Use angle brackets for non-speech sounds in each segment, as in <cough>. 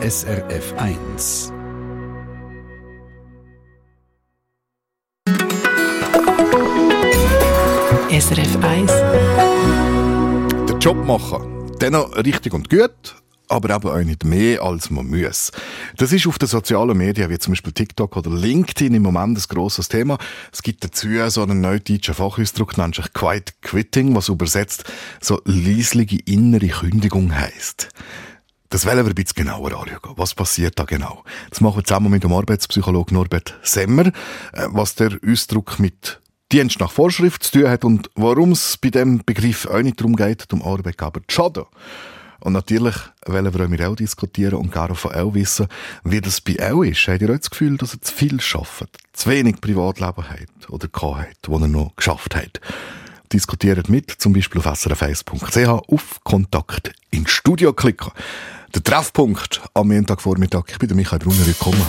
SRF 1. SRF 1. Den Job machen. Dennoch richtig und gut, aber eben auch nicht mehr, als man muss. Das ist auf den sozialen Medien, wie zum Beispiel TikTok oder LinkedIn, im Moment ein grosses Thema. Es gibt dazu so einen neuen deutschen Fachausdruck, nennt sich Quiet Quitting, was übersetzt so leislige innere Kündigung heisst. Das wollen wir ein bisschen genauer anschauen. Was passiert da genau? Das machen wir zusammen mit dem Arbeitspsychologen Norbert Semmer, äh, was der Ausdruck mit Dienst nach Vorschrift zu tun hat und warum es bei dem Begriff auch nicht darum geht, dem Arbeitgeber zu schaden. Und natürlich wollen wir auch mit auch diskutieren und gerne von auch wissen, wie das bei auch ist. Habt ihr auch das Gefühl, dass er zu viel schafft, zu wenig Privatleben hat oder hat, wo er noch geschafft hat? Diskutiert mit, zum Beispiel auf srf1.ch auf Kontakt ins Studio klicken. Der Treffpunkt am Montagvormittag. Ich bin der Michael Brunner, willkommen.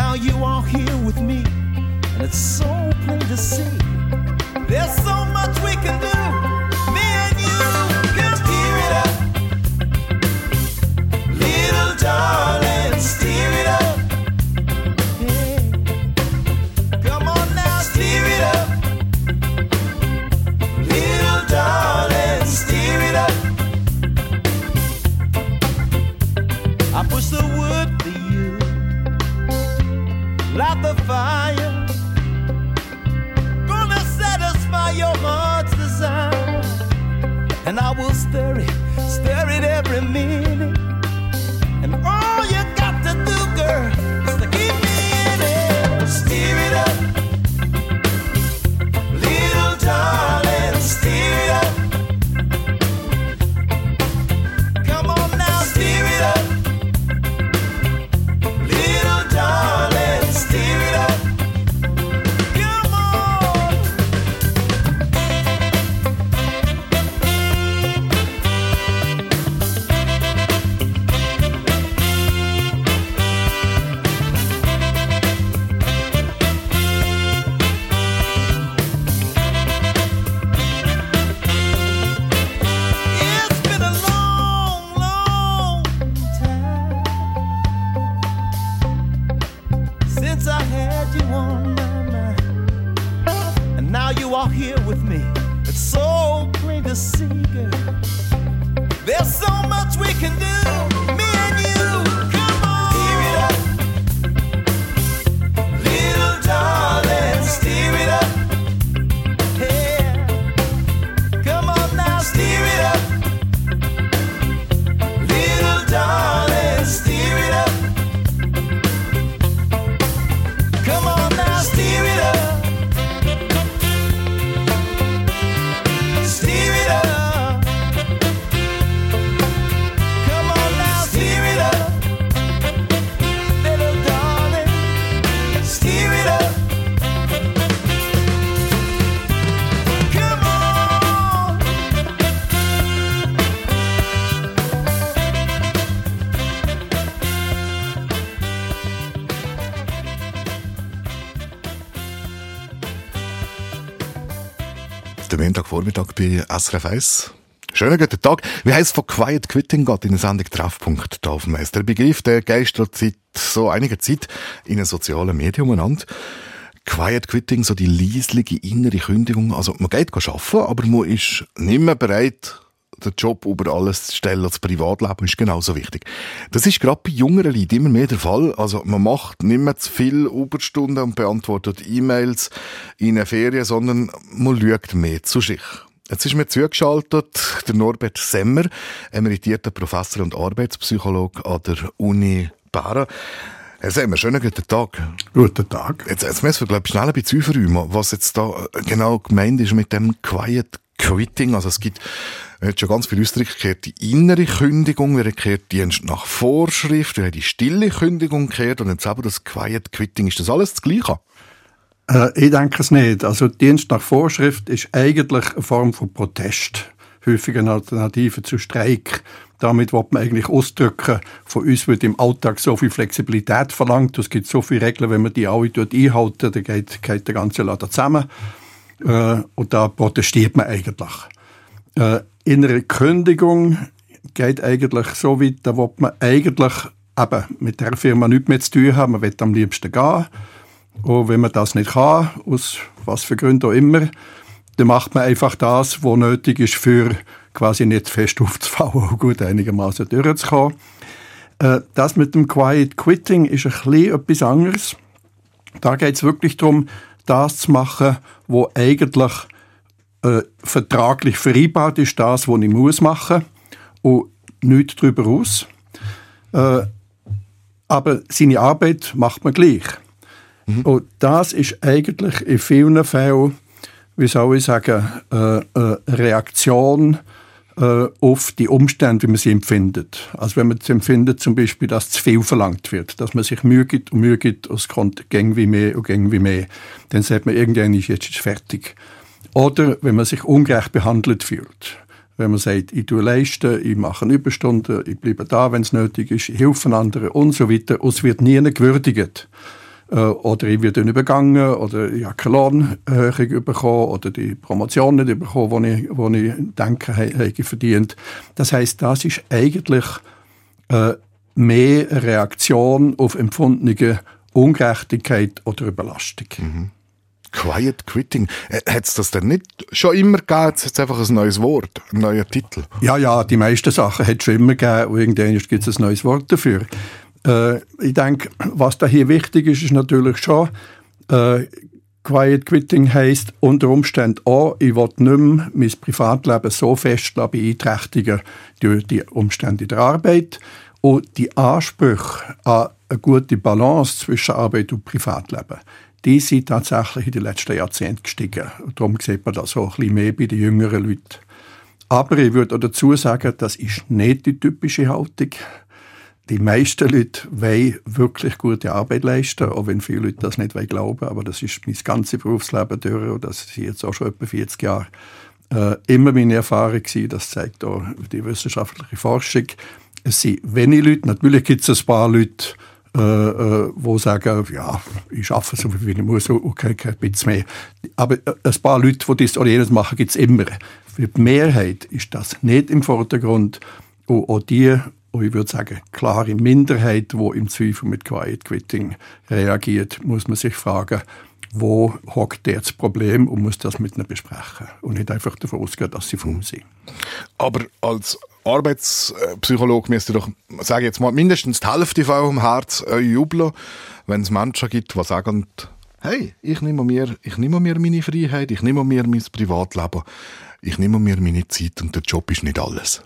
Now you are here with me, and it's so plain to see. There's so much we can do. Bei SRF 1. Schönen guten Tag. Wie heisst von Quiet Quitting geht in der Sendung Treffpunkt auf Der Begriff, der geistert seit so einiger Zeit in den sozialen Medien umeinander. Quiet Quitting, so die leislige innere Kündigung. Also, man geht arbeiten, aber man ist nicht mehr bereit, den Job über alles zu stellen. Das Privatleben ist genauso wichtig. Das ist gerade bei jüngeren Leuten immer mehr der Fall. Also man macht nicht mehr zu viel Überstunden und beantwortet E-Mails in einer Ferien, sondern man schaut mehr zu sich. Jetzt ist mir zugeschaltet der Norbert Semmer, emeritierter Professor und Arbeitspsychologe an der Uni Baren. Herr Semmer, schönen guten Tag. Guten Tag. Jetzt, jetzt müssen wir, glaube ich, schnell ein bisschen aufräumen, was jetzt da genau gemeint ist mit dem Quiet Quitting. Also es gibt er hat schon ganz viel Österreich die innere Kündigung, er kehrt Dienst nach Vorschrift, er hat die stille Kündigung gekehrt und jetzt eben das Quiet Quitting. Ist das alles das Gleiche? Äh, ich denke es nicht. Also Dienst nach Vorschrift ist eigentlich eine Form von Protest. Häufig eine Alternative zu Streik. Damit wird man eigentlich ausdrücken, von uns wird im Alltag so viel Flexibilität verlangt, es gibt so viele Regeln, wenn man die alle einhalten, dann geht, geht der ganze Laden zusammen. Äh, und da protestiert man eigentlich. Äh, innere Kündigung geht eigentlich so weit, da wird man eigentlich eben mit der Firma nichts mehr zu tun haben, man will am liebsten gehen. Und wenn man das nicht kann, aus was für Gründen auch immer, dann macht man einfach das, was nötig ist, für quasi nicht fest <laughs> aufzufallen und gut einigermaßen durchzukommen. Äh, das mit dem Quiet Quitting ist ein bisschen etwas anderes. Da geht es wirklich darum, das zu machen, wo eigentlich äh, vertraglich vereinbart ist, das, was ich muss machen und nichts darüber aus. Äh, aber seine Arbeit macht man gleich. Mhm. Und das ist eigentlich in vielen Fällen, wie soll ich sagen, äh, eine Reaktion äh, auf die Umstände, wie man sie empfindet. Also wenn man empfindet zum Beispiel, dass zu viel verlangt wird, dass man sich Mühe gibt und Mühe gibt, es kommt gäng wie mehr und gäng wie mehr, dann sagt man, irgendwann ist jetzt fertig. Oder wenn man sich ungerecht behandelt fühlt. Wenn man sagt, ich tue leisten, ich mache Überstunden, ich bleibe da, wenn es nötig ist, ich helfe anderen und so weiter. Und es wird nie gewürdigt. Äh, oder ich werde übergangen oder ich habe keine Lohnerhöhung bekommen oder die Promotion nicht bekommen, die ich, die ich denke, habe verdient. Das heißt, das ist eigentlich äh, mehr eine Reaktion auf empfundene Ungerechtigkeit oder Überlastung. Mhm. Quiet Quitting. Hat es das denn nicht schon immer gegeben? Jetzt ist einfach ein neues Wort, ein neuer Titel. Ja, ja, die meisten Sachen hat es schon immer gegeben und irgendwann gibt es ein neues Wort dafür. Äh, ich denke, was da hier wichtig ist, ist natürlich schon, äh, Quiet Quitting heisst unter Umständen auch, ich will nicht mehr mein Privatleben so fest beeinträchtigen durch die Umstände der Arbeit und die Ansprüche an eine gute Balance zwischen Arbeit und Privatleben die sind tatsächlich in den letzten Jahrzehnten gestiegen. Und darum sieht man das auch ein bisschen mehr bei den jüngeren Leuten. Aber ich würde auch dazu sagen, das ist nicht die typische Haltung. Die meisten Leute wollen wirklich gute Arbeit leisten, auch wenn viele Leute das nicht glauben Aber das ist mein ganzes Berufsleben durch und das ist jetzt auch schon etwa 40 Jahre äh, immer meine Erfahrung gewesen. Das zeigt auch die wissenschaftliche Forschung. Es sind wenige Leute, natürlich gibt es ein paar Leute, äh, äh, wo sagen, ja, ich arbeite so viel ich muss, okay, kein bisschen mehr. Aber äh, ein paar Leute, die das oder jenes machen, gibt es immer. Für die Mehrheit ist das nicht im Vordergrund. Und auch die, und ich würde sagen, klare Minderheit, die im Zweifel mit Quiet Quitting reagiert, muss man sich fragen, wo hockt der das Problem und muss das mit ihnen besprechen und nicht einfach davon ausgehen, dass sie faul sind. Aber als Arbeitspsychologe müsst ihr doch, sage jetzt mal, mindestens die Hälfte von eurem Herz jubeln, wenn es Menschen gibt, die sagen, hey, ich nehme mir, ich nehme mir meine Freiheit, ich nehme mir mein Privatleben, ich nehme mir meine Zeit und der Job ist nicht alles.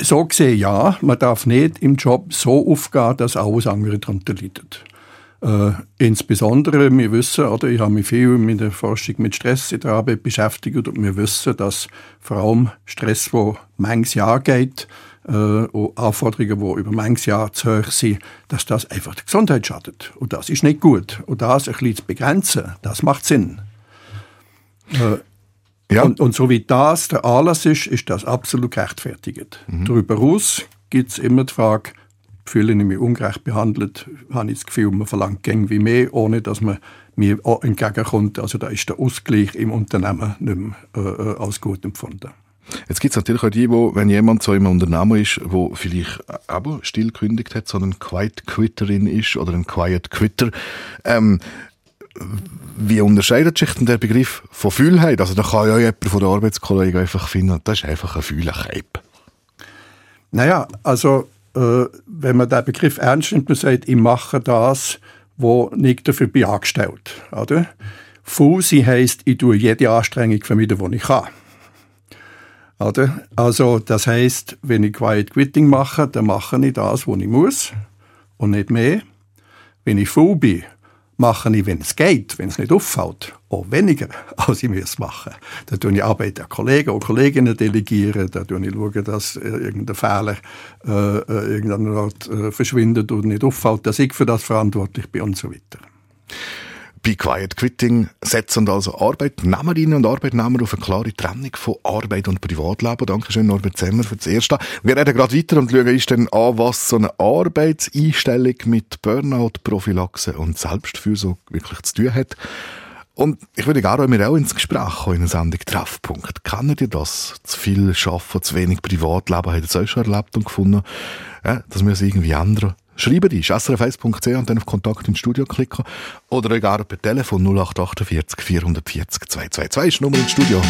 So gesehen ja, man darf nicht im Job so aufgehen, dass alles andere darunter leidet. Äh, insbesondere, wir wissen, oder ich habe mich viel mit der Forschung mit Stress in der Arbeit beschäftigt und wir wissen, dass vor allem Stress, der manches Jahr geht, äh, und Anforderungen, die über manches Jahr zu hoch sind, dass das einfach der Gesundheit schadet. Und das ist nicht gut. Und das ein bisschen zu begrenzen, das macht Sinn. Äh, ja. und, und, so wie das der Anlass ist, ist das absolut gerechtfertigt. Mhm. Darüber hinaus gibt es immer die Frage, fühle ich mich ungerecht behandelt, habe ich das Gefühl, man verlangt irgendwie mehr, ohne dass man mir entgegenkommt. Also da ist der Ausgleich im Unternehmen nicht mehr äh, äh als gut empfunden. Jetzt gibt es natürlich auch die, wo, wenn jemand so im Unternehmen ist, wo vielleicht aber still gekündigt hat, sondern Quiet Quitterin ist oder ein Quiet Quitter, ähm, wie unterscheidet sich denn der Begriff von Fühlheit? Also da kann ja jemand von der Arbeitskollegen einfach finden, das ist einfach ein Fühlerkeib. Naja, also äh, wenn man den Begriff ernst nimmt, man sagt, ich mache das, wo nicht dafür bin angestellt. Oder? Faul sein heisst, ich tue jede Anstrengung vermeiden, die ich kann. Oder? Also, das heisst, wenn ich Quiet Quitting mache, dann mache ich das, was ich muss und nicht mehr. Wenn ich faul bin, mache ich, wenn es geht, wenn es nicht auffällt, auch weniger, <laughs> als ich es machen. Da tue ich Arbeit an Kollegen und Kolleginnen delegieren, da tue ich schauen, dass äh, irgendein Fehler äh, äh, irgendeiner Art äh, verschwindet und nicht auffällt, dass ich für das verantwortlich bin und so weiter. Be Quiet Quitting setzen also Arbeitnehmerinnen und Arbeitnehmer auf eine klare Trennung von Arbeit und Privatleben. Dankeschön, Norbert Zemmer, für das Erste. Wir reden gerade weiter und schauen uns dann an, was so eine Arbeitseinstellung mit Burnout, Prophylaxe und Selbstfürsorge wirklich zu tun hat. Und ich würde gerne mit auch ins Gespräch kommen, in einer Sendung Treffpunkt. Kennt ihr das? Zu viel Arbeiten, zu wenig Privatleben, habt ihr das auch schon erlebt und gefunden? Ja, das müssen irgendwie ändern. Schreiben die, srf1.ch und dann auf Kontakt ins Studio klicken. Oder egal per Telefon 0848 440 222 ist Nummer ins Studio.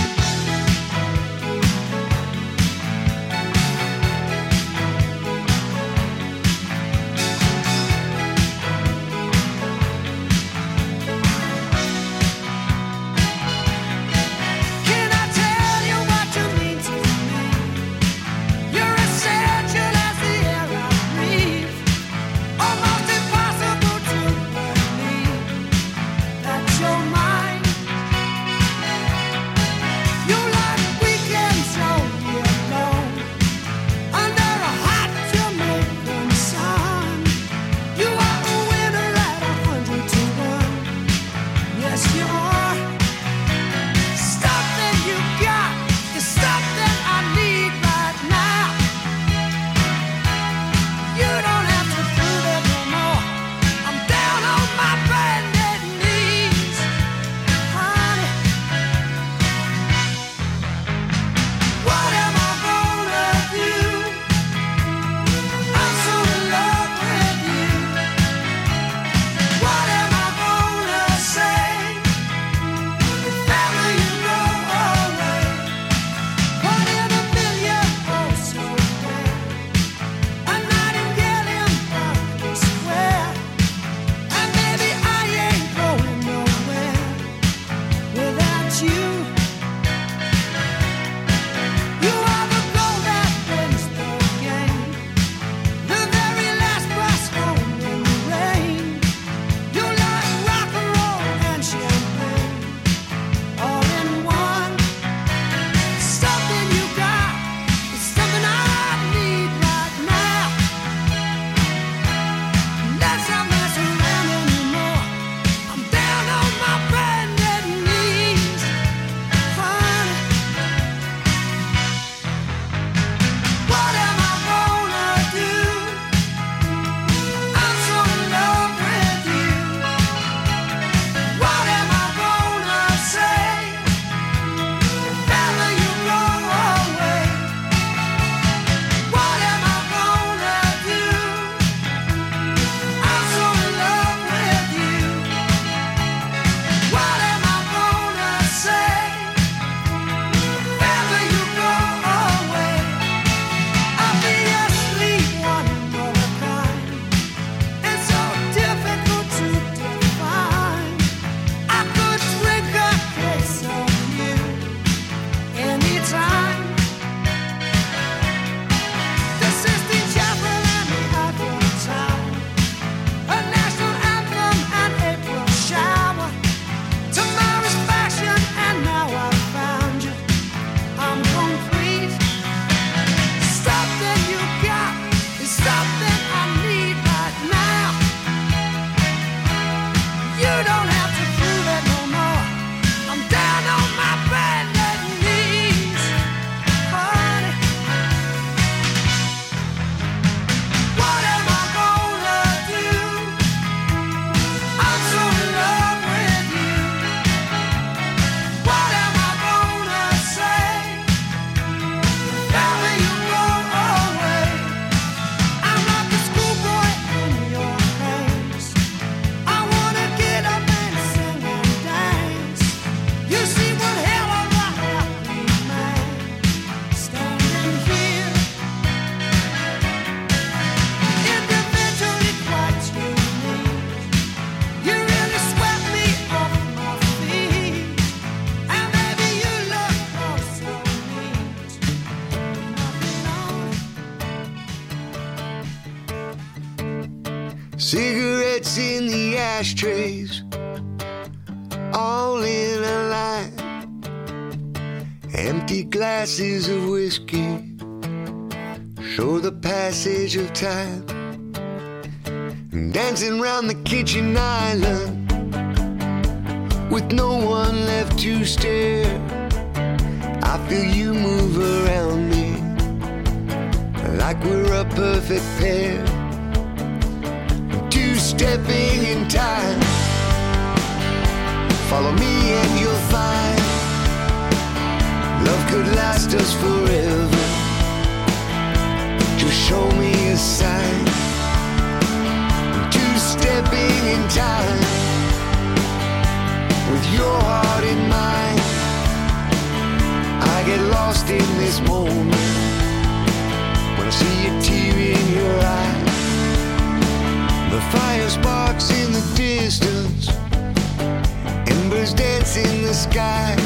Sky.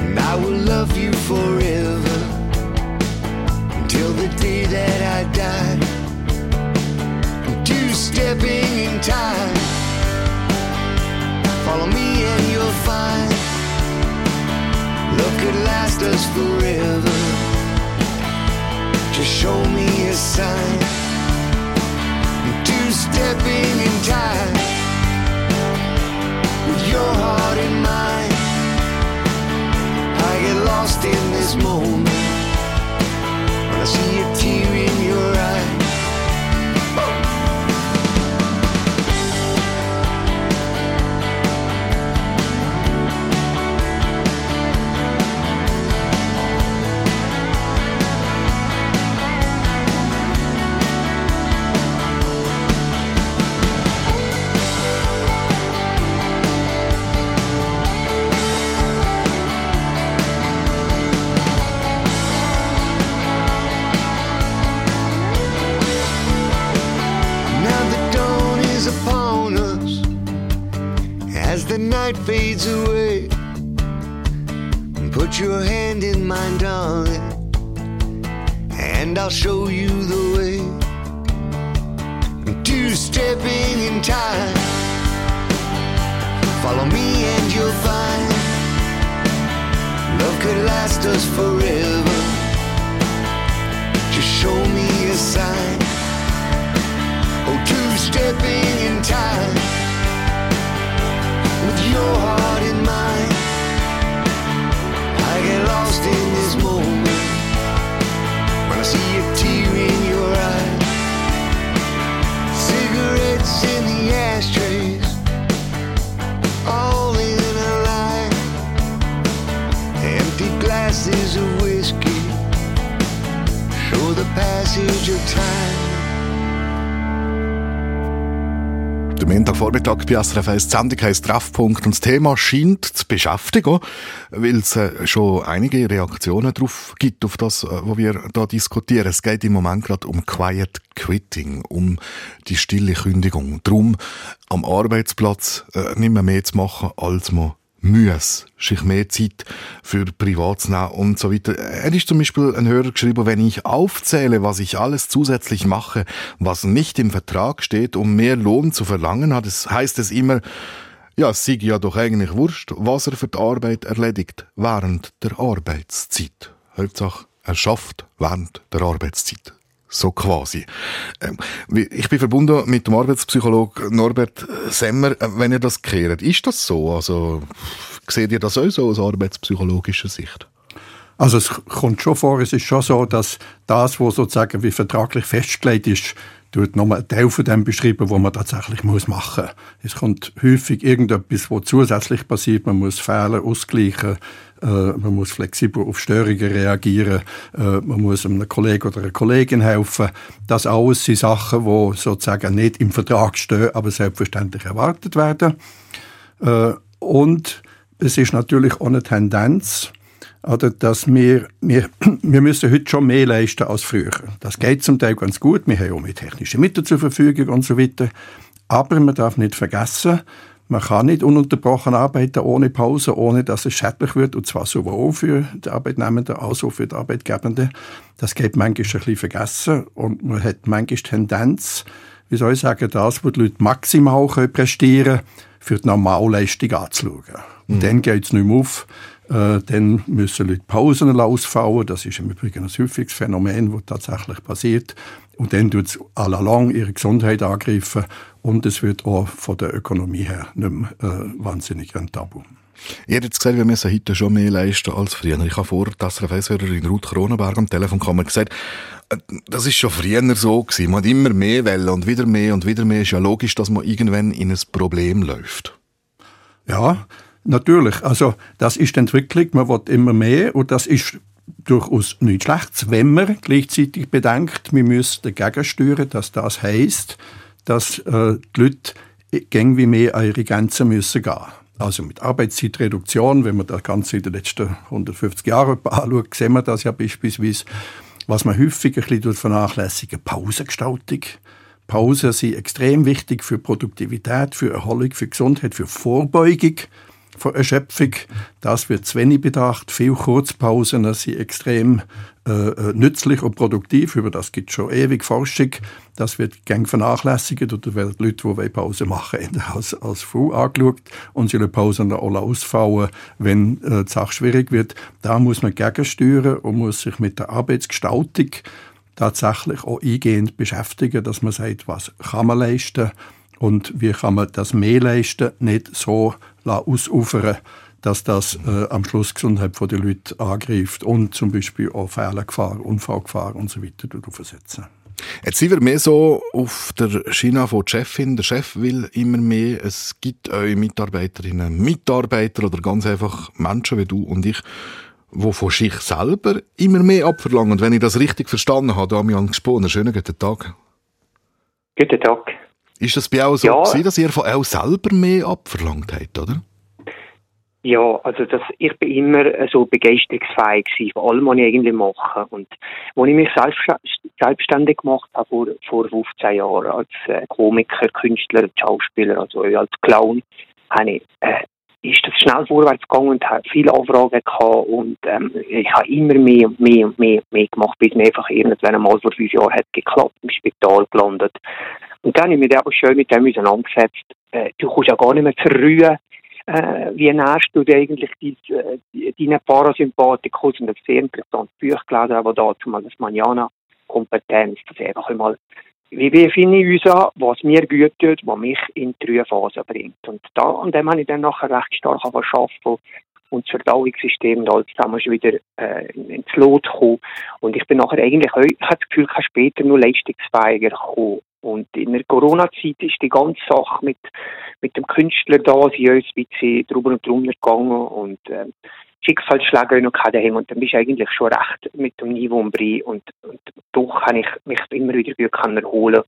And I will love you forever until the day that I die. Two stepping in time. Follow me and you'll find love could last us forever. Just show me a sign. Two stepping in time your heart in mine. I get lost in this moment when I see a night fades away. Put your hand in mine, darling, and I'll show you the way. Two stepping in time. Follow me and you'll find love could last us forever. Just show me a sign. Oh, two stepping in time Montagvormittag bei SRF 1 Sendung heisst Treffpunkt und das Thema scheint zu beschäftigen, weil es äh, schon einige Reaktionen drauf gibt, auf das, äh, was wir da diskutieren. Es geht im Moment gerade um Quiet Quitting, um die stille Kündigung. Darum, am Arbeitsplatz äh, nicht mehr mehr zu machen, als man muss, sich mehr Zeit für privat nehmen und so weiter. Er ist zum Beispiel ein Hörer geschrieben, wenn ich aufzähle, was ich alles zusätzlich mache, was nicht im Vertrag steht, um mehr Lohn zu verlangen, hat es, heißt es immer, ja, es sei ja doch eigentlich wurscht, was er für die Arbeit erledigt während der Arbeitszeit. Hauptsache, er schafft während der Arbeitszeit. So quasi. Ähm, Ich bin verbunden mit dem Arbeitspsychologen Norbert Semmer. Äh, Wenn ihr das kehrt, ist das so? Also, seht ihr das auch so aus arbeitspsychologischer Sicht? Also es kommt schon vor, es ist schon so, dass das, was sozusagen wie vertraglich festgelegt ist, tut nochmal einen Teil von dem beschreiben, wo man tatsächlich machen muss. Es kommt häufig irgendetwas, was zusätzlich passiert. Man muss Fehler ausgleichen, äh, man muss flexibel auf Störungen reagieren, äh, man muss einem Kollegen oder einer Kollegin helfen. Das alles sind Sachen, die sozusagen nicht im Vertrag stehen, aber selbstverständlich erwartet werden. Äh, und es ist natürlich auch eine Tendenz, oder, dass wir, wir, <clears throat> wir müssen heute schon mehr leisten als früher. Das geht zum Teil ganz gut. Wir haben auch mehr technische Mittel zur Verfügung und so weiter. Aber man darf nicht vergessen, man kann nicht ununterbrochen arbeiten ohne Pause, ohne dass es schädlich wird, und zwar sowohl für die Arbeitnehmenden als auch für die Arbeitgebenden. Das geht manchmal ein bisschen vergessen und man hat manchmal die Tendenz, wie soll ich sagen, das, was die Leute maximal prestieren können, für die Normalleistung anzuschauen. Und mhm. dann geht es nicht mehr auf. Äh, dann müssen Leute Pausen ausfallen. Das ist im Übrigen ein häufiges Phänomen, das tatsächlich passiert. Und dann tut es à la lang ihre Gesundheit angreifen. Und es wird auch von der Ökonomie her nicht mehr äh, wahnsinnig rentabel. Ihr habt jetzt gesagt, wir müssen heute schon mehr leisten als früher. Ich habe vor der SRF-Hörerin Ruth Kronenberg am Telefon gesagt, äh, das ist schon früher so gewesen. Man hat immer mehr Wellen und wieder mehr und wieder mehr. Ist ja logisch, dass man irgendwann in ein Problem läuft. Ja, natürlich. Also, das ist die Entwicklung. Man will immer mehr und das ist durchaus nichts Schlechtes, wenn man gleichzeitig bedenkt, wir müssen dagegen steuern, dass das heisst, dass äh, die Leute wie mehr an ihre Grenzen müssen gehen. Also mit Arbeitszeitreduktion, wenn man das Ganze in den letzten 150 Jahren anschaut, sehen wir das ja beispielsweise. Was man häufig ein bisschen vernachlässigen, Pausengestaltung. Pausen sind extrem wichtig für Produktivität, für Erholung, für Gesundheit, für Vorbeugung von Erschöpfung. Das wird zu wenig bedacht. Viele Kurzpausen sind extrem äh, äh, nützlich und produktiv. Über das gibt es schon ewig Forschung. Das wird gern vernachlässigt oder werden Leute, die Pause machen <laughs> wollen, als, als faul angeschaut und sie Pausen dann alle ausfallen, wenn äh, die Sache schwierig wird. Da muss man gegensteuern und muss sich mit der Arbeitsgestaltung tatsächlich auch eingehend beschäftigen, dass man sagt, was kann man leisten und wie kann man das mehr leisten, nicht so ausufern dass das äh, am Schluss die Gesundheit der Leute angreift und zum Beispiel auch Fehlergefahr, Unfallgefahr und so weiter aufsetzen. Jetzt sind wir mehr so auf der Schiene von der Chefin. Der Chef will immer mehr. Es gibt eure Mitarbeiterinnen, Mitarbeiter oder ganz einfach Menschen wie du und ich, die von sich selber immer mehr abverlangen. Und wenn ich das richtig verstanden habe, Damian Gesponer, schönen guten Tag. Guten Tag. Ist das bei euch so, ja. gewesen, dass ihr von euch selber mehr abverlangt habt, oder? Ja, also das, ich bin immer so begeisterungsfähig gewesen, von allem, was ich irgendwie mache. Und als ich mich selbst, selbstständig gemacht habe, vor, vor 15 Jahren, als äh, Komiker, Künstler, Schauspieler, also als Clown, habe ich, äh, ist das schnell vorwärts gegangen und habe viele Anfragen gehabt und ähm, ich habe immer mehr und mehr und mehr, und mehr gemacht, bis mir einfach irgendwann mal vor fünf Jahren hat geklappt, im Spital gelandet. Und dann habe ich mich aber schön mit dem auseinandergesetzt. Äh, du kommst ja gar nicht mehr zurück, äh, wie ernährst du eigentlich dies, äh, deine Parasympathikus und ein sehr interessantes Buch gelesen, aber dazu mal das Manjana-Kompetenz, dass einfach einmal wie finde ich uns an, was mir gut tut, was mich in die Ruhephase bringt. Und da, an dem habe ich dann nachher recht stark arbeiten und das Verdauungssystem da jetzt damals wieder äh, ins Lot gekommen. Und ich bin nachher eigentlich, ich habe das Gefühl, ich später nur leistungsfähiger gekommen. Und in der Corona-Zeit ist die ganze Sache mit, mit dem Künstler da, sie uns ein bisschen drüber und drunter gegangen und äh, Schicksalsschläge noch daheim. Und dann bist du eigentlich schon recht mit dem Niveau drin und, und doch habe ich mich immer wieder gut erholen.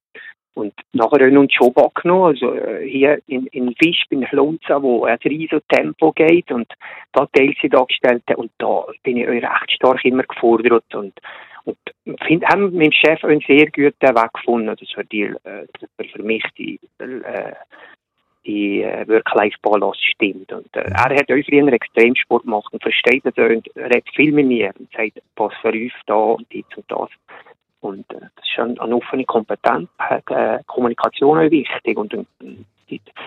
Und nachher auch noch einen Job angenommen, also äh, hier in, in Fisch bin ich Lonza, wo ein riesiges Tempo geht. Und da Teilzeit angestellt und da bin ich auch recht stark immer gefordert. Und und find, haben mit dem Chef einen sehr guten Weg gefunden. Das für, die, äh, für mich die, äh, die äh, Work-Life-Balance stimmt. Und, äh, er hat auch früher Extremsport gemacht und versteht das und redet viel mit mir und sagt, was für uns da und dies und das. Und äh, das ist eine, eine offene Kompetenz, äh, Kommunikation auch wichtig. Und, und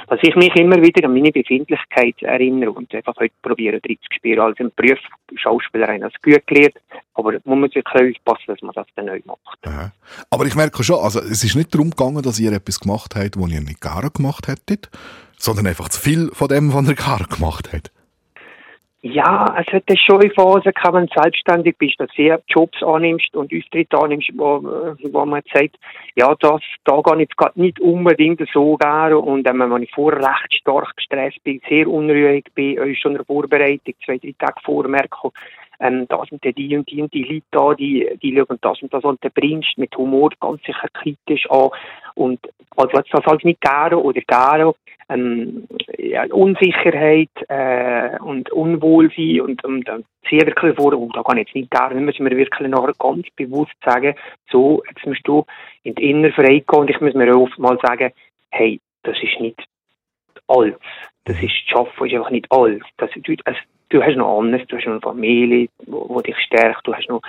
dass ich mich immer wieder an meine Befindlichkeit erinnere und einfach heute probiere, drin zu spielen. Als im Beruf Schauspieler habe ich gut gelernt, aber muss man sich aufpassen, dass man das dann neu macht. Ja. Aber ich merke schon, also es ist nicht darum gegangen, dass ihr etwas gemacht habt, was ihr nicht gerne gemacht hättet, sondern einfach zu viel von dem, was ihr gerne gemacht habt. Ja, es hat schon eine Phase gehabt, wenn du selbstständig bist, dass du Jobs annimmst und Auftritte annimmst, wo, wo man sagt, ja, das, da gehe ich jetzt gerade nicht unbedingt so gerne. Und ähm, wenn ich vorher recht stark gestresst bin, sehr unruhig bin, euch schon in der Vorbereitung, zwei, drei Tage vormerke, ähm, da sind die und die und die Leute da, die, die schauen das und das und der bringst mit Humor ganz sicher kritisch an. Und also jetzt das halt nicht gerne oder gerne ähm, ja, Unsicherheit äh, und Unwohlsein und, und dann sehe wirklich vor, oh, da kann ich jetzt nicht gerne, müssen wir wirklich noch ganz bewusst sagen, so, jetzt musst du in die Inner frei gehen. Und ich muss mir oft mal sagen, hey, das ist nicht alles. Das ist, das Schaffen ist einfach nicht alles. Das, du, also, du hast noch anderes, du hast noch eine Familie, die dich stärkt, du hast noch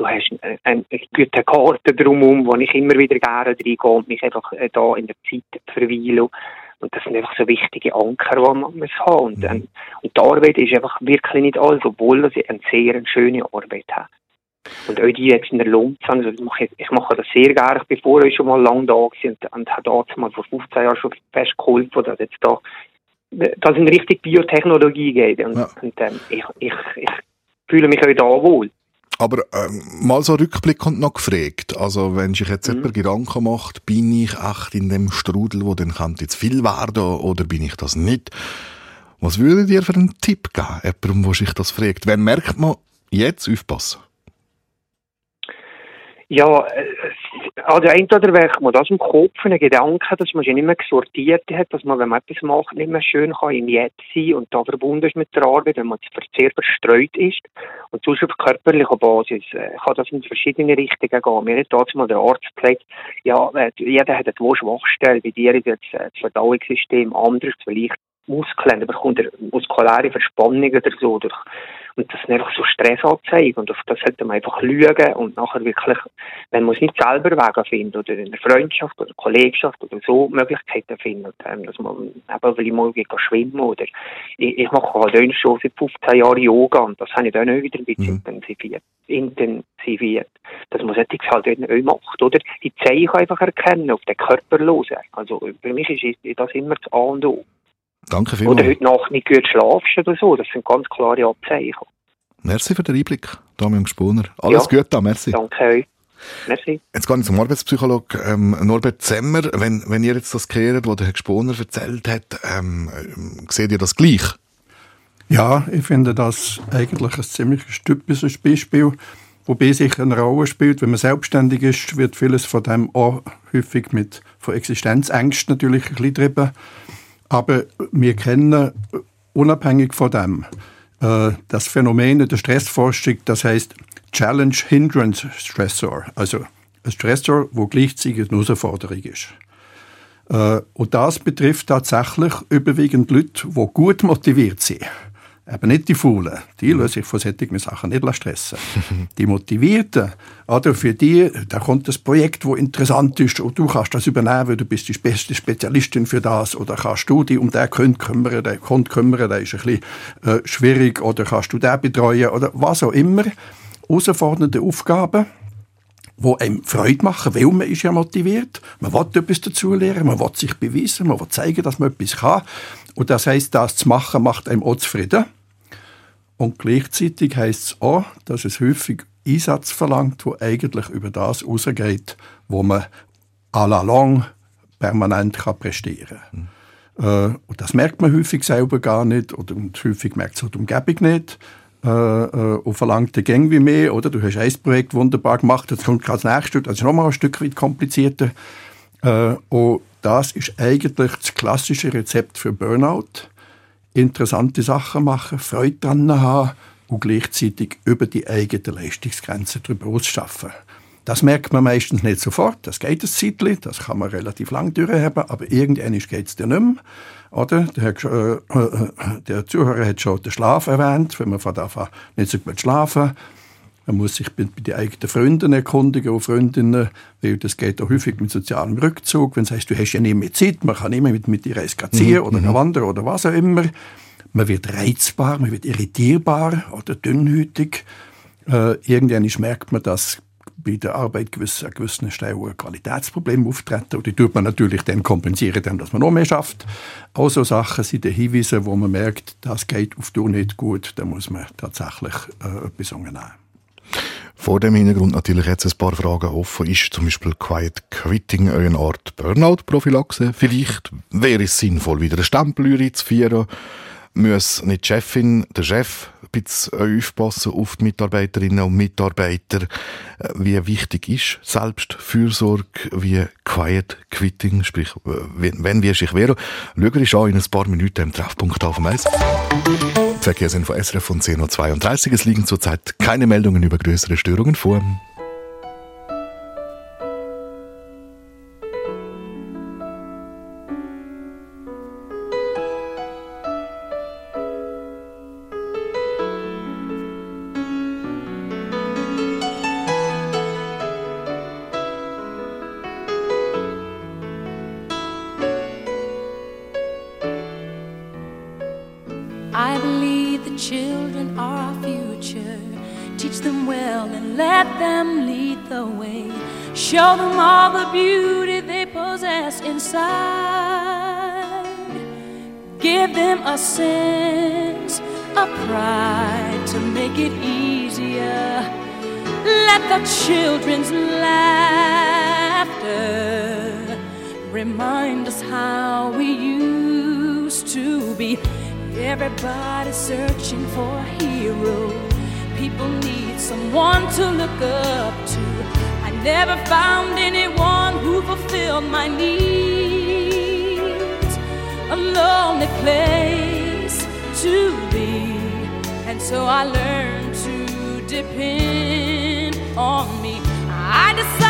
du hast eine, eine gute Karte drumherum, wo ich immer wieder gerne reingehe und mich einfach äh, da in der Zeit verweile. Und das sind einfach so wichtige Anker, die man muss haben. Und, ähm, und die Arbeit ist einfach wirklich nicht alles, obwohl sie eine sehr schöne Arbeit hat. Und auch die jetzt in der Lumps, also ich mache, ich mache das sehr gerne. Ich bin vorher schon mal lange da gewesen und, und habe mal vor 15 Jahren schon fest geholfen, dass jetzt da, dass in Richtung Biotechnologie geht. Und, Ja. und ähm, ich, ich, ich fühle mich auch da wohl. Aber ähm, mal so rückblickend noch gefragt, also wenn sich jetzt jemand Gedanken macht, bin ich echt in dem Strudel, wo dann könnte jetzt viel werden oder bin ich das nicht? Was würdet ihr für einen Tipp geben, jemandem, der sich das fragt? Wann merkt man, jetzt aufpassen? Ja, äh, also entweder merkt man das im Kopf, einen Gedanken, dass man sich nicht mehr gesortiert hat, dass man, wenn man etwas macht, nicht mehr schön kann im Jetzt sein und da verbunden ist mit der Arbeit, wenn man sehr verstreut ist. Und sonst auf körperlicher Basis äh, kann das in verschiedene Richtungen gehen. Mir hat dazu mal der Arzt gesagt, ja, äh, jeder hat eine Schwachstelle, bei dir ist jetzt äh, das Verdauungssystem anders, vielleicht Muskeln, da bekommt er muskuläre Verspannungen oder so durch. Und das sind einfach so Stressanzeigen und auf das sollte man einfach lügen und nachher wirklich, wenn man es nicht selber Wege findet oder in der Freundschaft oder Kollegschaft oder so Möglichkeiten findet, ähm, dass man eben, weil ich mal gehe schwimmen oder ich, ich mache halt schon seit 15 Jahren Yoga und das habe ich dann auch wieder ein bisschen intensiviert, intensiviert, dass man solches halt auch macht, oder? Die Zeichen einfach erkennen, auf den Körper losen. Also für mich ist das immer das A und O. Danke Oder vielmals. heute Nacht nicht gut schlafst oder so. Das sind ganz klare Abzeichen. Merci für den Einblick, Damian Gspunner. Alles Ja. Gute, merci. Danke euch. Merci. Jetzt gehe ich zum Arbeitspsychologen ähm, Norbert Zemmer. Wenn, wenn ihr jetzt das kehrt, was der Herr Gspunner erzählt hat, ähm, ähm, seht ihr das gleich? Ja, ich finde das eigentlich ein ziemlich typisches Beispiel, wobei sich eine Rolle spielt. Wenn man selbstständig ist, wird vieles von dem auch häufig mit von Existenzängsten natürlich ein bisschen getrieben. Aber wir kennen äh, unabhängig von dem äh, das Phänomen der Stressforschung, das heißt Challenge Hindrance Stressor, also ein Stressor, wo gleichzeitig eine Herausforderung ist. Äh, Und das betrifft tatsächlich überwiegend Leute, die gut motiviert sind. Eben nicht die Faulen, die lassen sich von solchen Sachen nicht stressen. <laughs> die Motivierten, oder für die, da kommt das Projekt, wo interessant ist und du kannst das übernehmen, weil du bist die beste Spezialistin für das oder kannst du dich um den Kunden kümmern, den Kunden kümmern, der ist ein bisschen äh, schwierig oder kannst du den betreuen oder was auch immer. Herausfordernde Aufgaben, die einem Freude machen, weil man ist ja motiviert. Man will etwas dazulernen, man will sich beweisen, man will zeigen, dass man etwas kann. Und das heißt, das zu machen, macht einem auch zufrieden. Und gleichzeitig heißt es auch, dass es häufig Einsatz verlangt, wo eigentlich über das rausgeht, wo man à la longue permanent kann prestieren kann. Äh, und das merkt man häufig selber gar nicht oder und häufig merkt es auch die Umgebung nicht. Äh, äh, und verlangt der Gang wie mehr, oder? Du hast ein Projekt wunderbar gemacht, jetzt kommt gerade das nächste, das ist nochmal ein Stück weit komplizierter. Äh, und das ist eigentlich das klassische Rezept für Burnout. Interessante Sachen machen, Freude dran haben und gleichzeitig über die eigene Leistungsgrenze drüber ausschaffen. Das merkt man meistens nicht sofort, das geht ein Zeitchen, das kann man relativ lang durchhaben, aber irgendwann geht es dann nicht mehr. Oder? Der, äh, äh, der Zuhörer hat schon den Schlaf erwähnt, wenn man von davon nicht so gut schlafen man muss sich bei, bei den eigenen Freunden erkundigen und Freundinnen, weil das geht auch häufig mit sozialem Rückzug. Wenn du sagst, du hast ja nicht mehr Zeit, man kann nicht mehr mit, mit dir spazieren oder wandern oder was auch immer. Man wird reizbar, man wird irritierbar oder dünnhütig. Äh, irgendwann merkt man, dass bei der Arbeit gewisse, an gewissen Stellen Qualitätsprobleme auftreten. Und die tut man natürlich dann kompensieren, dann, dass man noch mehr schafft. Auch so Sachen sind die Hinweise, wo man merkt, das geht auf Tour nicht gut, da muss man tatsächlich äh, etwas unternehmen. Vor dem Hintergrund natürlich jetzt ein paar Fragen offen. Ist zum Beispiel Quiet Quitting eine Art Burnout-Prophylaxe? Vielleicht wäre es sinnvoll, wieder eine Stempel einzuführen. Muss nicht die Chefin, der Chef ein bisschen aufpassen auf die Mitarbeiterinnen und Mitarbeiter? Wie wichtig ist Selbstfürsorge, wie Quiet Quitting, sprich, wenn wir sich wehren? Schauen wir an in ein paar Minuten im Treffpunkt auf dem Eis. Verkehrsinfo SRF von 10.32 Uhr. Es liegen zurzeit keine Meldungen über größere Störungen vor. a sense of pride to make it easier. Let the children's laughter remind us how we used to be. Everybody searching for a hero. People need someone to look up to. I never found anyone who fulfilled my need a lonely place to be. And so I learned to depend on me. I decided.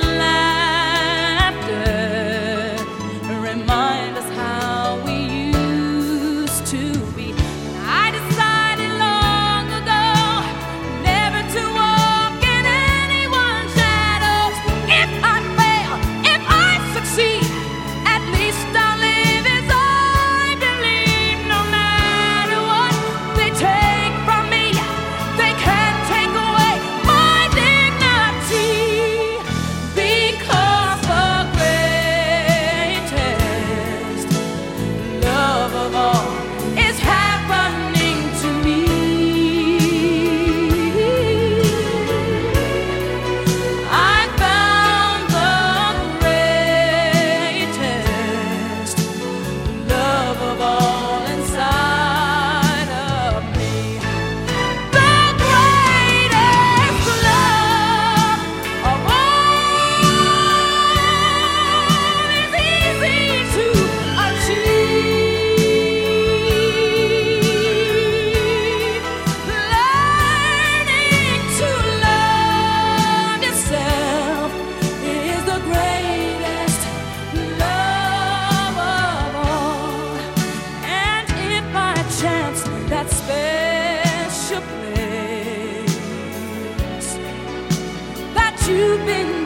you've been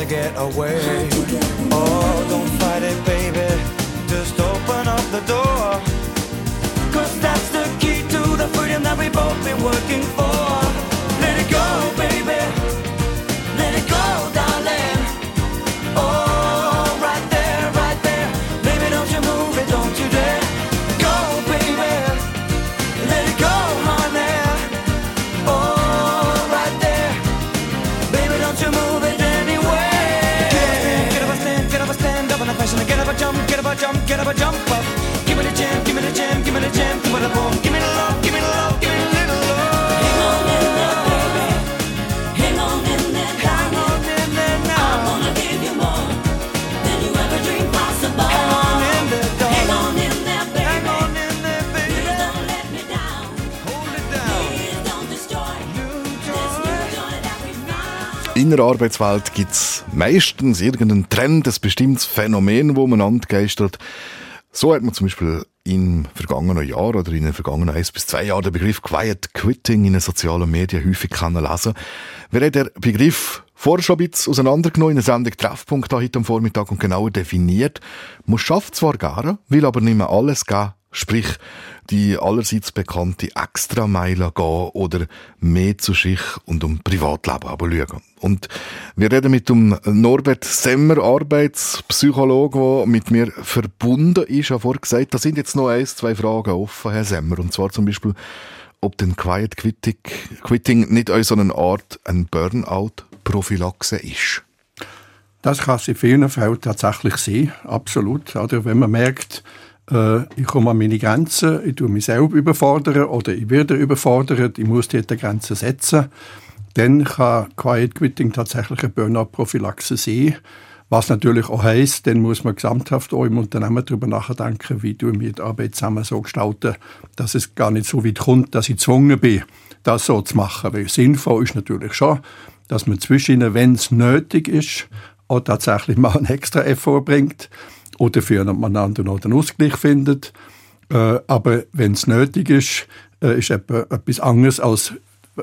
to get away. Arbeitswelt gibt es meistens irgendeinen Trend, ein bestimmtes Phänomen, wo man angegeistert. So hat man zum Beispiel im vergangenen Jahr oder in den vergangenen eins bis zwei Jahren den Begriff Quiet Quitting in den sozialen Medien häufig lesen Wir haben den Begriff vorher schon ein bisschen auseinandergenommen in der Sendung Treffpunkt heute am Vormittag und genauer definiert. Man schafft zwar gerne, will aber nicht mehr alles geben, sprich die allerseits bekannte Extrameile gehen oder mehr zu sich und um Privatleben schauen. Und wir reden mit dem Norbert Semmer, Arbeitspsychologe, der mit mir verbunden ist. Ich habe vorher gesagt, da sind jetzt noch ein, zwei Fragen offen, Herr Semmer. Und zwar zum Beispiel, ob denn Quiet Quitting, Quitting nicht auch so eine Art ein Burnout-Prophylaxe ist. Das kann es in vielen Fällen tatsächlich sein, absolut. Oder wenn man merkt, äh, ich komme an meine Grenzen, ich tue mich selbst überfordern oder ich werde überfordert, ich muss dort eine Grenze setzen, dann kann Quiet Quitting tatsächlich eine Burnout-Prophylaxe sein. Was natürlich auch heisst, dann muss man gesamthaft auch im Unternehmen darüber nachdenken, wie tun wir die Arbeit zusammen so gestalten, dass es gar nicht so weit kommt, dass ich gezwungen bin, das so zu machen. Weil sinnvoll ist natürlich schon, dass man zwischen, wenn es nötig ist, auch tatsächlich mal einen extra Effort bringt oder für einander noch einen Ausgleich findet. Äh, aber wenn es nötig ist, äh, ist etwa etwas anderes, als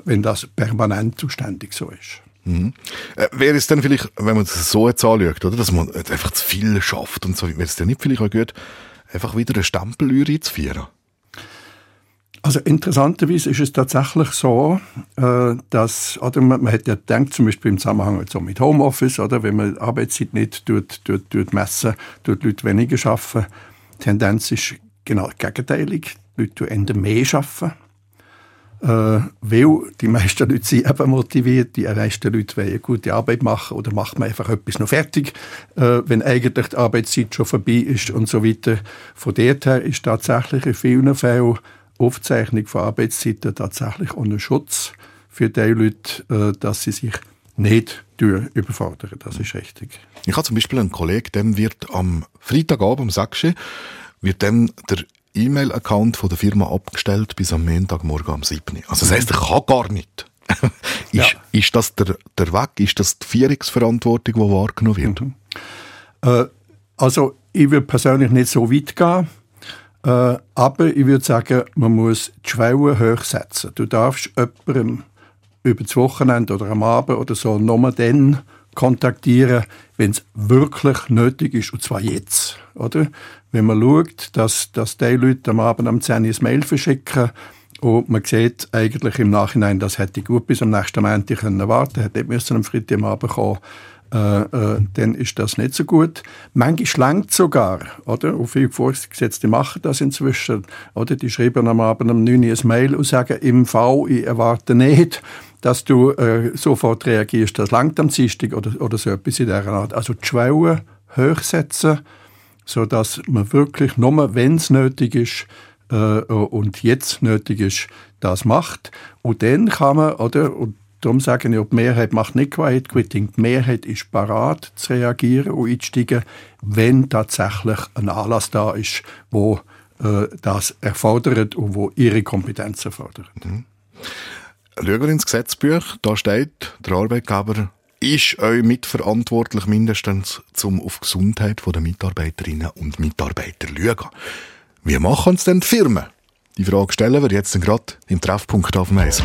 wenn das permanent zuständig so ist. Mhm. Äh, wäre es dann vielleicht, wenn man es so jetzt anschaut, oder, dass man einfach zu viel schafft und so, wäre es dann nicht vielleicht auch gut, einfach wieder eine Stempel einzuführen? Also interessanterweise ist es tatsächlich so, äh, dass, oder man, man hat ja gedacht, zum Beispiel im Zusammenhang jetzt auch mit Homeoffice, oder wenn man Arbeitszeit nicht tut, tut, tut messen, tut Leute weniger arbeiten. Tendenz ist genau gegenteilig. Die Leute tun eher mehr arbeiten. Äh, weil die meisten Leute sind eben motiviert, die meisten Leute wollen eine gute Arbeit machen oder macht man einfach etwas noch fertig, äh, wenn eigentlich die Arbeitszeit schon vorbei ist und so weiter. Von dort her ist tatsächlich in vielen Fällen Aufzeichnung von Arbeitszeiten tatsächlich auch ein Schutz für die Leute, äh, dass sie sich nicht überfordern. Das ist richtig. Ich habe zum Beispiel einen Kollegen, dem wird am Freitagabend um 6 Uhr wird dem der E-Mail-Account von der Firma abgestellt bis am Montagmorgen um 7 Uhr. Also das heisst, er kann gar nicht. <laughs> ist, Ja. ist das der, der Weg? Ist das die Vierungsverantwortung, die wahrgenommen wird? Äh, also ich würde persönlich nicht so weit gehen, äh, aber ich würde sagen, man muss die Schwelle hoch setzen. Du darfst jemandem über das Wochenende oder am Abend oder so nur dann kontaktieren, wenn es wirklich nötig ist, und zwar jetzt. Oder? Wenn man schaut, dass, dass die Leute am Abend am 10 Uhr ein Mail verschicken und man sieht eigentlich im Nachhinein, das hätte gut bis am nächsten Montag können warten hätte nicht müssen am Freitag kommen äh, äh, dann ist das nicht so gut. Manchmal langt sogar, oder? Und viele Vorgesetzte machen das inzwischen, oder? Die schreiben am Abend um 9 Uhr ein Mail und sagen, im Fall, ich erwarte nicht, dass du äh, sofort reagierst, das langt am Dienstag oder, oder so etwas in dieser Art. Also die Schwelle hochsetzen, sodass man wirklich nur, wenn es nötig ist, äh, und jetzt nötig ist, das macht. Und dann kann man, oder, und darum sage ich, die Mehrheit macht nicht Quiet Quitting, die Mehrheit ist parat zu reagieren und einzusteigen, wenn tatsächlich ein Anlass da ist, wo äh, das erfordert und wo ihre Kompetenz erfordert. Schauen wir ins Gesetzbuch, da steht, der Arbeitgeber ist euch mitverantwortlich, mindestens zum auf Gesundheit der Mitarbeiterinnen und Mitarbeiter schauen. Wie machen es denn die Firmen? Die Frage stellen wir jetzt gerade im Treffpunkt auf dem Eis.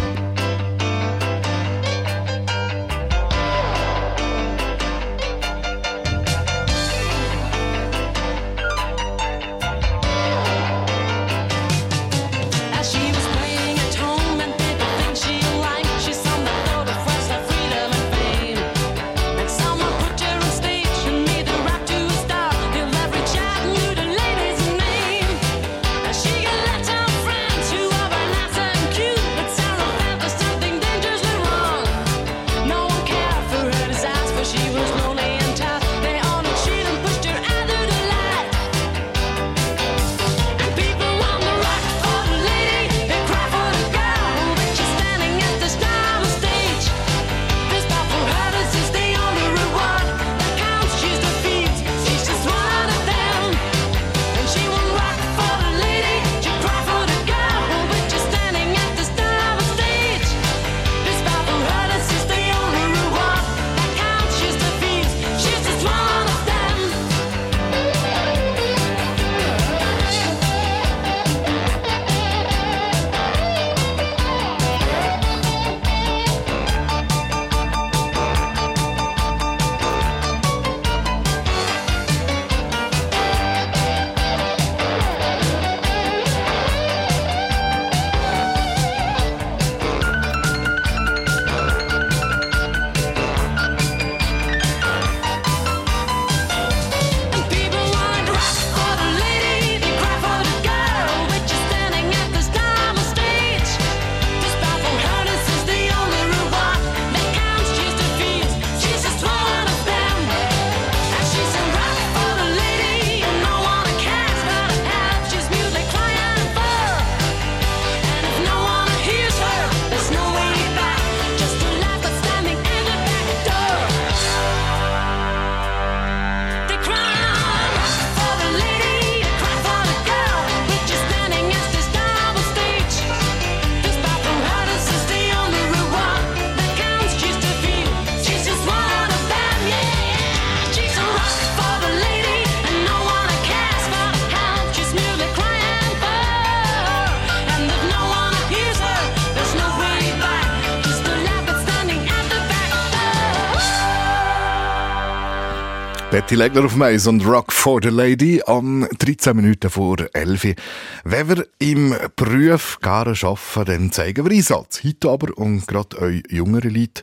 Legler auf Mais und Rock for the Lady an 13 Minuten vor 11. Wenn wir im Beruf gerne arbeiten, dann zeigen wir Einsatz. Heute aber, und gerade euch jüngere Leute,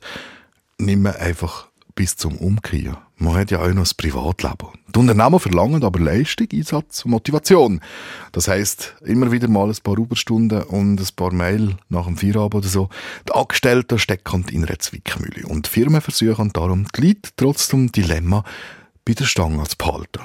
nehmen einfach bis zum Umkehren. Man hat ja auch noch das Privatleben. Die Unternehmen verlangen aber Leistung, Einsatz und Motivation. Das heisst, immer wieder mal ein paar Überstunden und ein paar Mail nach dem Feierabend oder so. Die Angestellten stecken in einer Zwickmühle. Und die Firmen versuchen darum, die Leute trotz dem Dilemma bei der Stange zu behalten.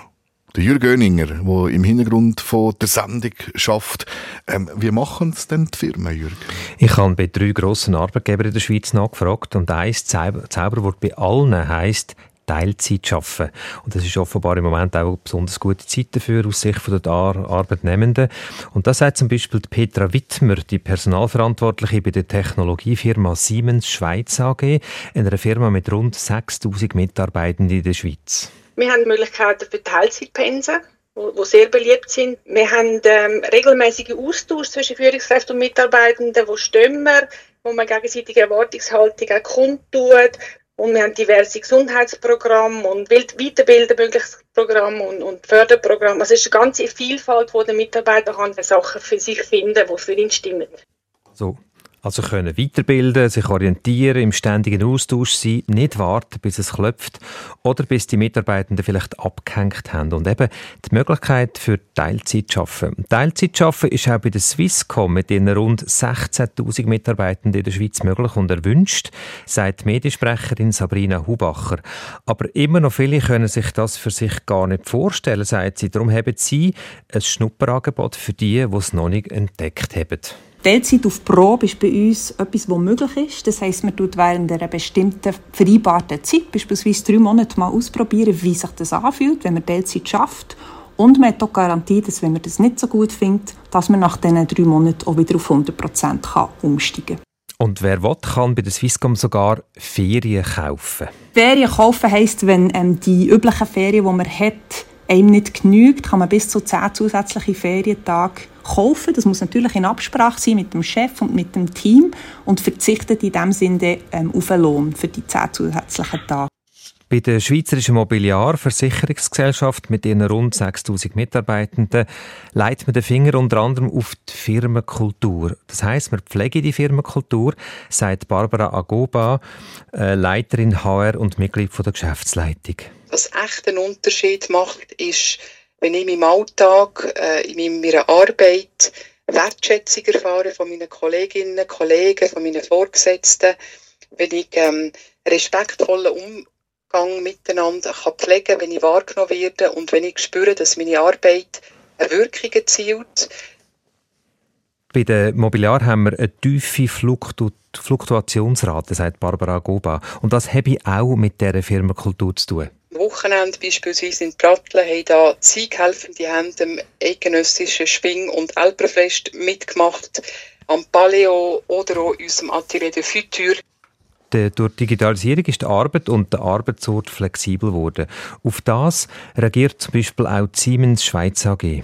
Der Jürg Göninger, der im Hintergrund von der Sendung schafft. Ähm, wie machen es denn die Firmen, Jürg? Ich habe bei drei grossen Arbeitgebern in der Schweiz nachgefragt und ein Zauber Zauberwort bei allen heisst Teilzeit arbeiten. Und das ist offenbar im Moment auch eine besonders gute Zeit dafür aus Sicht der Ar Arbeitnehmenden. Und das sagt zum Beispiel Petra Wittmer, die Personalverantwortliche bei der Technologiefirma Siemens Schweiz AG, einer Firma mit rund 6000 Mitarbeitenden in der Schweiz. Wir haben Möglichkeiten für Teilzeitpensen, wo sehr beliebt sind. Wir haben ähm, regelmäßige Austausch zwischen Führungskräften und Mitarbeitenden, wo wir, wo man gegenseitige Erwartungshaltung auch kundtut. Und wir haben diverse Gesundheitsprogramme und Weiterbildungsprogramme und, und Förderprogramme. Also es ist eine ganze Vielfalt, wo der Mitarbeiter kann Sachen für sich finden, die für ihn stimmen. So. Also können weiterbilden, sich orientieren, im ständigen Austausch sein, nicht warten, bis es klopft oder bis die Mitarbeitenden vielleicht abgehängt haben. Und eben die Möglichkeit für Teilzeit arbeiten. Teilzeit arbeiten ist auch bei der Swisscom mit ihren rund 16'000 Mitarbeitenden in der Schweiz möglich und erwünscht, sagt Mediensprecherin Sabrina Hubacher. Aber immer noch viele können sich das für sich gar nicht vorstellen, sagt sie. Darum haben sie ein Schnupperangebot für die, die es noch nicht entdeckt haben. Teilzeit auf Probe ist bei uns etwas, was möglich ist. Das heisst, man tut während einer bestimmten vereinbarten Zeit, beispielsweise drei Monate, mal ausprobieren, wie sich das anfühlt, wenn man Teilzeit schafft. Und man hat auch Garantie, dass wenn man das nicht so gut findet, dass man nach diesen drei Monaten auch wieder auf 100 Prozent umsteigen kann. Und wer will, kann bei der Swisscom sogar Ferien kaufen. Ferien kaufen heisst, wenn ähm, die üblichen Ferien, die man hat, einem nicht genügt, kann man bis zu zehn zusätzliche Ferientage kaufen. Das muss natürlich in Absprache sein mit dem Chef und mit dem Team und verzichtet in dem Sinne ähm, auf einen Lohn für die zehn zusätzlichen Tage. Bei der Schweizerischen Mobiliarversicherungsgesellschaft mit ihren rund 6000 Mitarbeitenden leitet man den Finger unter anderem auf die Firmenkultur. Das heißt, man pflege die Firmenkultur, sagt Barbara Agoba, äh, Leiterin HR und Mitglied der Geschäftsleitung. Was echt einen Unterschied macht, ist, wenn ich in meinem Alltag, äh, in meiner Arbeit Wertschätzung erfahre von meinen Kolleginnen, Kollegen, von meinen Vorgesetzten, wenn ich ähm, respektvollen um Umgang miteinander kann pflegen wenn ich wahrgenommen werde und wenn ich spüre, dass meine Arbeit eine Wirkung erzielt. Bei der Mobiliar haben wir eine tiefe Fluktu Fluktuationsrate, sagt Barbara Goba. Und das habe ich auch mit dieser Firmenkultur zu tun. Am Wochenende beispielsweise in Pratteln haben da Sieghelfende haben dem eidgenössischen Schwing- und Alperfest mitgemacht, am Paleo oder auch unserem Atelier de Futur durch die Digitalisierung ist die Arbeit und der Arbeitsort flexibel geworden. Auf das reagiert zum Beispiel auch die Siemens Schweiz AG.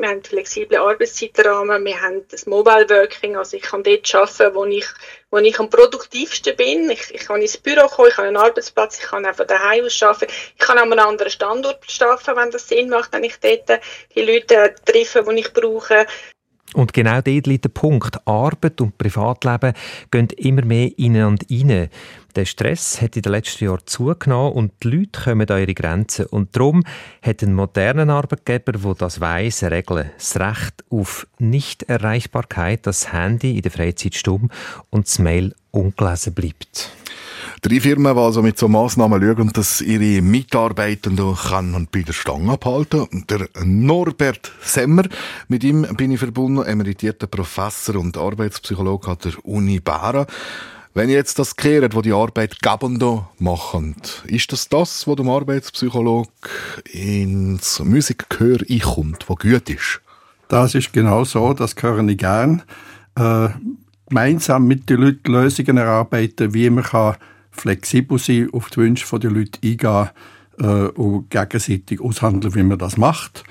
Wir haben flexible Arbeitszeitrahmen, wir haben das Mobile Working, also ich kann dort arbeiten, wo ich, wo ich am produktivsten bin. Ich, ich kann ins Büro kommen, ich kann einen Arbeitsplatz, ich kann auch von daheim aus arbeiten. Ich kann an einem anderen Standort arbeiten, wenn das Sinn macht, wenn ich dort die Leute treffe, die ich brauche. Und genau dort liegt der Punkt. Arbeit und Privatleben gehen immer mehr ineinander rein. Der Stress hat in den letzten Jahren zugenommen und die Leute kommen an ihre Grenzen. Und darum hat ein moderner Arbeitgeber, der das weiss, regeln. Das Recht auf Nichterreichbarkeit, das Handy in der Freizeit stumm und das Mail ungelesen bleibt. Drei Firmen, die also mit so Massnahmen schauen, dass ihre Mitarbeitenden kann und bei der Stange abhalten. Der Norbert Semmer, mit ihm bin ich verbunden, emeritierter Professor und Arbeitspsychologe an der Uni Bären. Wenn ich jetzt das kehre, was die Arbeitgebenden machen, ist das das, was dem Arbeitspsychologe ins Musikgehör einkommt, was gut ist? Das ist genau so, das höre ich gern. Äh, gemeinsam mit den Leuten Lösungen erarbeiten, wie man kann flexibel sein, auf die Wünsche der Leute eingehen äh, und gegenseitig aushandeln, wie man das macht.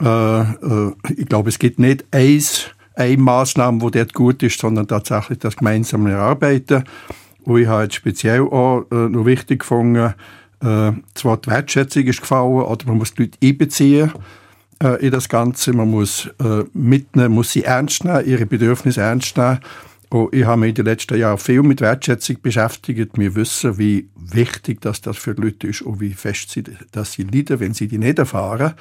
Äh, äh, ich glaube, es gibt nicht eins, eine Maßnahme, die dort gut ist, sondern tatsächlich das gemeinsame Arbeiten. Und ich habe jetzt speziell auch äh, noch wichtig gefunden, äh, zwar die Wertschätzung ist gefallen, oder man muss die Leute einbeziehen äh, in das Ganze, man muss äh, mitnehmen, muss sie ernst nehmen, ihre Bedürfnisse ernst nehmen und ich habe mich in den letzten Jahren viel mit Wertschätzung beschäftigt. Wir wissen, wie wichtig das, das für Leute ist und wie fest sie, dass sie leiden, wenn sie die nicht erfahren.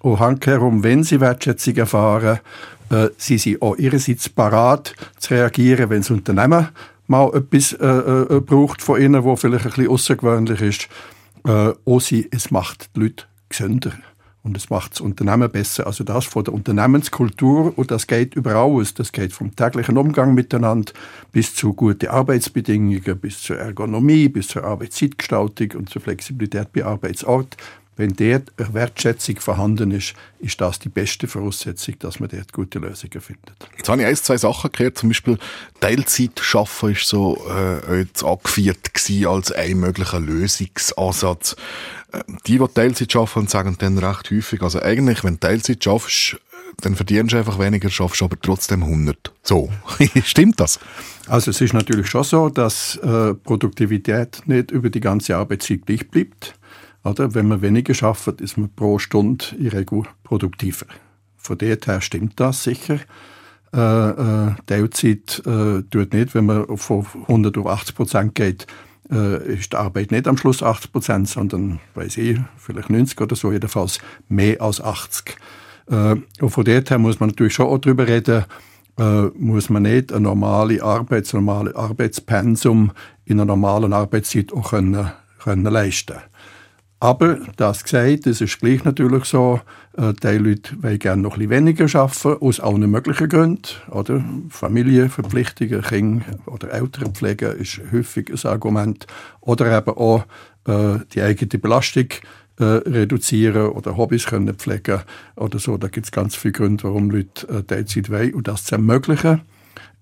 Und handkehrum, wenn sie Wertschätzung erfahren, äh, sie auch ihrerseits parat zu reagieren, wenn das Unternehmen mal etwas äh, äh, braucht von ihnen, wo vielleicht ein bisschen außergewöhnlich ist. Äh, auch sie, es macht die Leute gesünder. Und es macht das Unternehmen besser. Also das von der Unternehmenskultur und das geht über alles. Das geht vom täglichen Umgang miteinander bis zu guten Arbeitsbedingungen, bis zur Ergonomie, bis zur Arbeitszeitgestaltung und zur Flexibilität bei Arbeitsort. Wenn dort eine Wertschätzung vorhanden ist, ist das die beste Voraussetzung, dass man dort gute Lösungen findet. Jetzt habe ich ein, zwei Sachen gehört, zum Beispiel Teilzeit schaffen ist so äh, jetzt angeführt als ein möglicher Lösungsansatz. Äh, die, die Teilzeit schaffen, sagen dann recht häufig, also eigentlich, wenn du Teilzeit schaffst, dann verdienst du einfach weniger, schaffst aber trotzdem 100. So, <laughs> stimmt das? Also es ist natürlich schon so, dass äh, Produktivität nicht über die ganze Arbeitszeit gleich bleibt. Oder? Wenn man weniger schafft, ist man pro Stunde in Regel produktiver. Von dort her stimmt das sicher. Äh, äh, Teilzeit äh, tut nicht, wenn man von 100 auf 80 Prozent geht, äh, ist die Arbeit nicht am Schluss 80 Prozent, sondern, weiß ich, vielleicht 90 oder so, jedenfalls mehr als 80. Äh, und von dort her muss man natürlich schon auch darüber reden, äh, muss man nicht eine normale Arbeit, ein normales Arbeitspensum in einer normalen Arbeitszeit auch können, können leisten aber das gesagt, es ist gleich natürlich so, äh, die Leute wollen gerne noch ein bisschen weniger arbeiten, aus allen möglichen Gründen. Oder? Familienverpflichtungen, Kinder oder Elternpflege ist häufig ein Argument. Oder eben auch äh, die eigene Belastung äh, reduzieren oder Hobbys können pflegen oder so. Da gibt es ganz viele Gründe, warum Leute äh, Teilzeit wollen. Und das zu ermöglichen,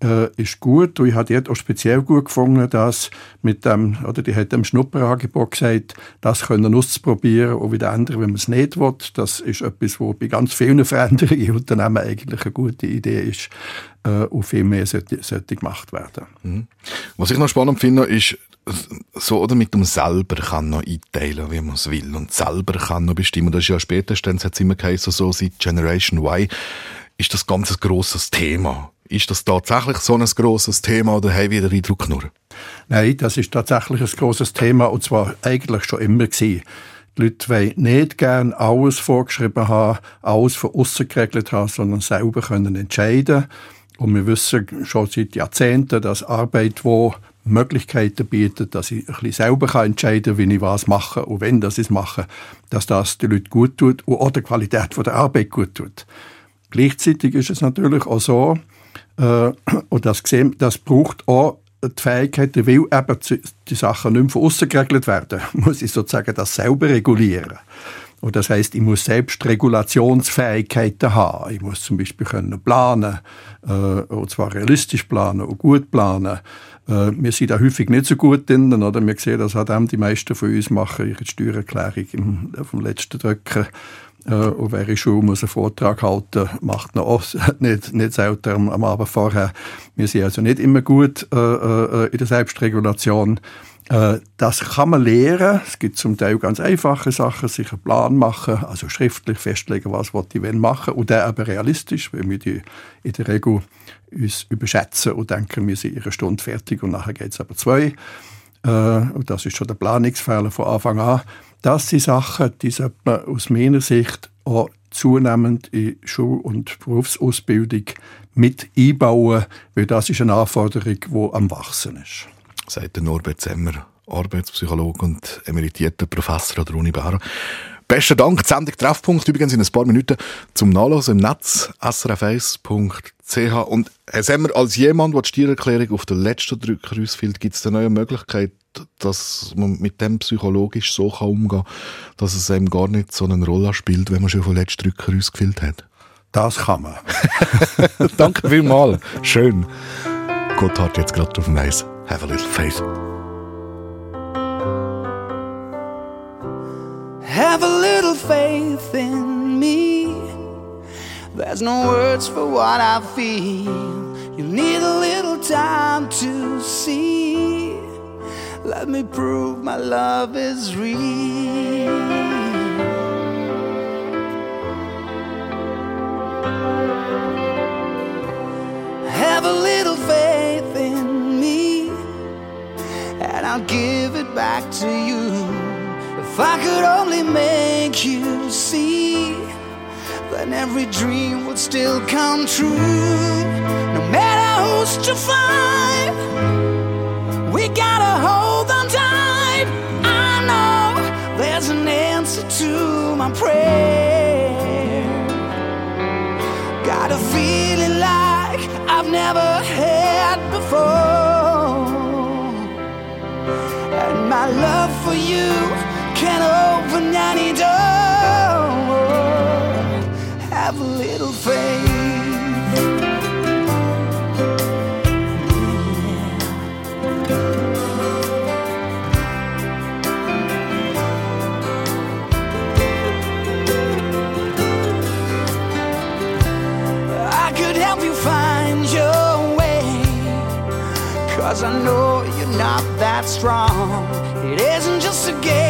äh, ist gut. Und ich habe dort auch speziell gut gefunden, dass mit dem, oder die hat dem Schnupperangebot gesagt, das können auszuprobieren und wieder ändern, wenn man es nicht will. Das ist etwas, was bei ganz vielen <laughs> Veränderungen in Unternehmen eigentlich eine gute Idee ist äh, und viel mehr sollte, sollte gemacht werden. Mhm. Was ich noch spannend finde, ist, so oder mit dem selber kann noch einteilen, wie man es will und selber kann noch bestimmen. Das ist ja spätestens hat es immer geheißen, so seit Generation Y ist das ganz ein grosses Thema. Ist das tatsächlich so ein grosses Thema oder haben wir den Eindruck nur? Nein, das ist tatsächlich ein grosses Thema und zwar eigentlich schon immer gewesen. Die Leute wollen nicht gerne alles vorgeschrieben haben, alles von außen geregelt haben, sondern selber können entscheiden Und wir wissen schon seit Jahrzehnten, dass Arbeit, wo Möglichkeiten bietet, dass ich ein selber entscheiden kann, wie ich was mache und wenn das ich mache, dass das die Leute gut tut und auch die Qualität der Arbeit gut tut. Gleichzeitig ist es natürlich auch so, äh, und das, gesehen, das braucht auch die Fähigkeit, weil eben die Sachen nicht mehr von außen geregelt werden, <laughs> muss ich sozusagen das selber regulieren. Und das heißt, ich muss selbst Regulationsfähigkeiten haben. Ich muss zum Beispiel können planen, äh, und zwar realistisch planen und gut planen. Äh, wir sind da häufig nicht so gut drin, oder? Wir sehen, dass auch die meisten von uns machen ihre Steuererklärung vom letzten Drücken äh, wer in Schule muss einen Vortrag halten, macht noch auch <laughs> nicht, nicht selten am Abend vorher. Wir sind also nicht immer gut äh, äh, in der Selbstregulation. Äh, das kann man lernen. Es gibt zum Teil ganz einfache Sachen, sich einen Plan machen, also schriftlich festlegen, was ich wenn machen und der aber realistisch, weil wir die in der Regel uns überschätzen und denken, wir sind in Stunde fertig und nachher geht es aber zwei. Äh, und das ist schon der Planungsfehler von Anfang an. Das sind Sachen, die sollte aus meiner Sicht auch zunehmend in Schul- und Berufsausbildung mit einbauen, weil das ist eine Anforderung, die am Wachsen ist. Sagt Norbert Semmer, Arbeitspsychologe und emeritierter Professor an der Uni Bern. Besten Dank. Die Sendung Treffpunkt übrigens in ein paar Minuten zum Nachlesen im Netz srf1.ch. Und Herr Semmer, als jemand, der die Steuererklärung auf den letzten Drücker ausfüllt, gibt es eine neue Möglichkeit, dass man mit dem psychologisch so umgehen kann, dass es einem gar nicht so eine Rolle spielt, wenn man schon von letzten Drücker ausgefüllt hat? Das kann man. <laughs> Danke vielmals. Schön. Gott hat jetzt gerade auf dem Eis. Have a little faith. Have a little faith in me. There's no words for what I feel. You need a little time to see. Let me prove my love is real. Have a little faith in me, and I'll give it back to you. If I could only make you see, then every dream would still come true. No matter who's to find, we gotta hold to my prayer. Got a feeling like I've never had before. And my love for you can open any door. Have a little faith. Cause I know you're not that strong. It isn't just a game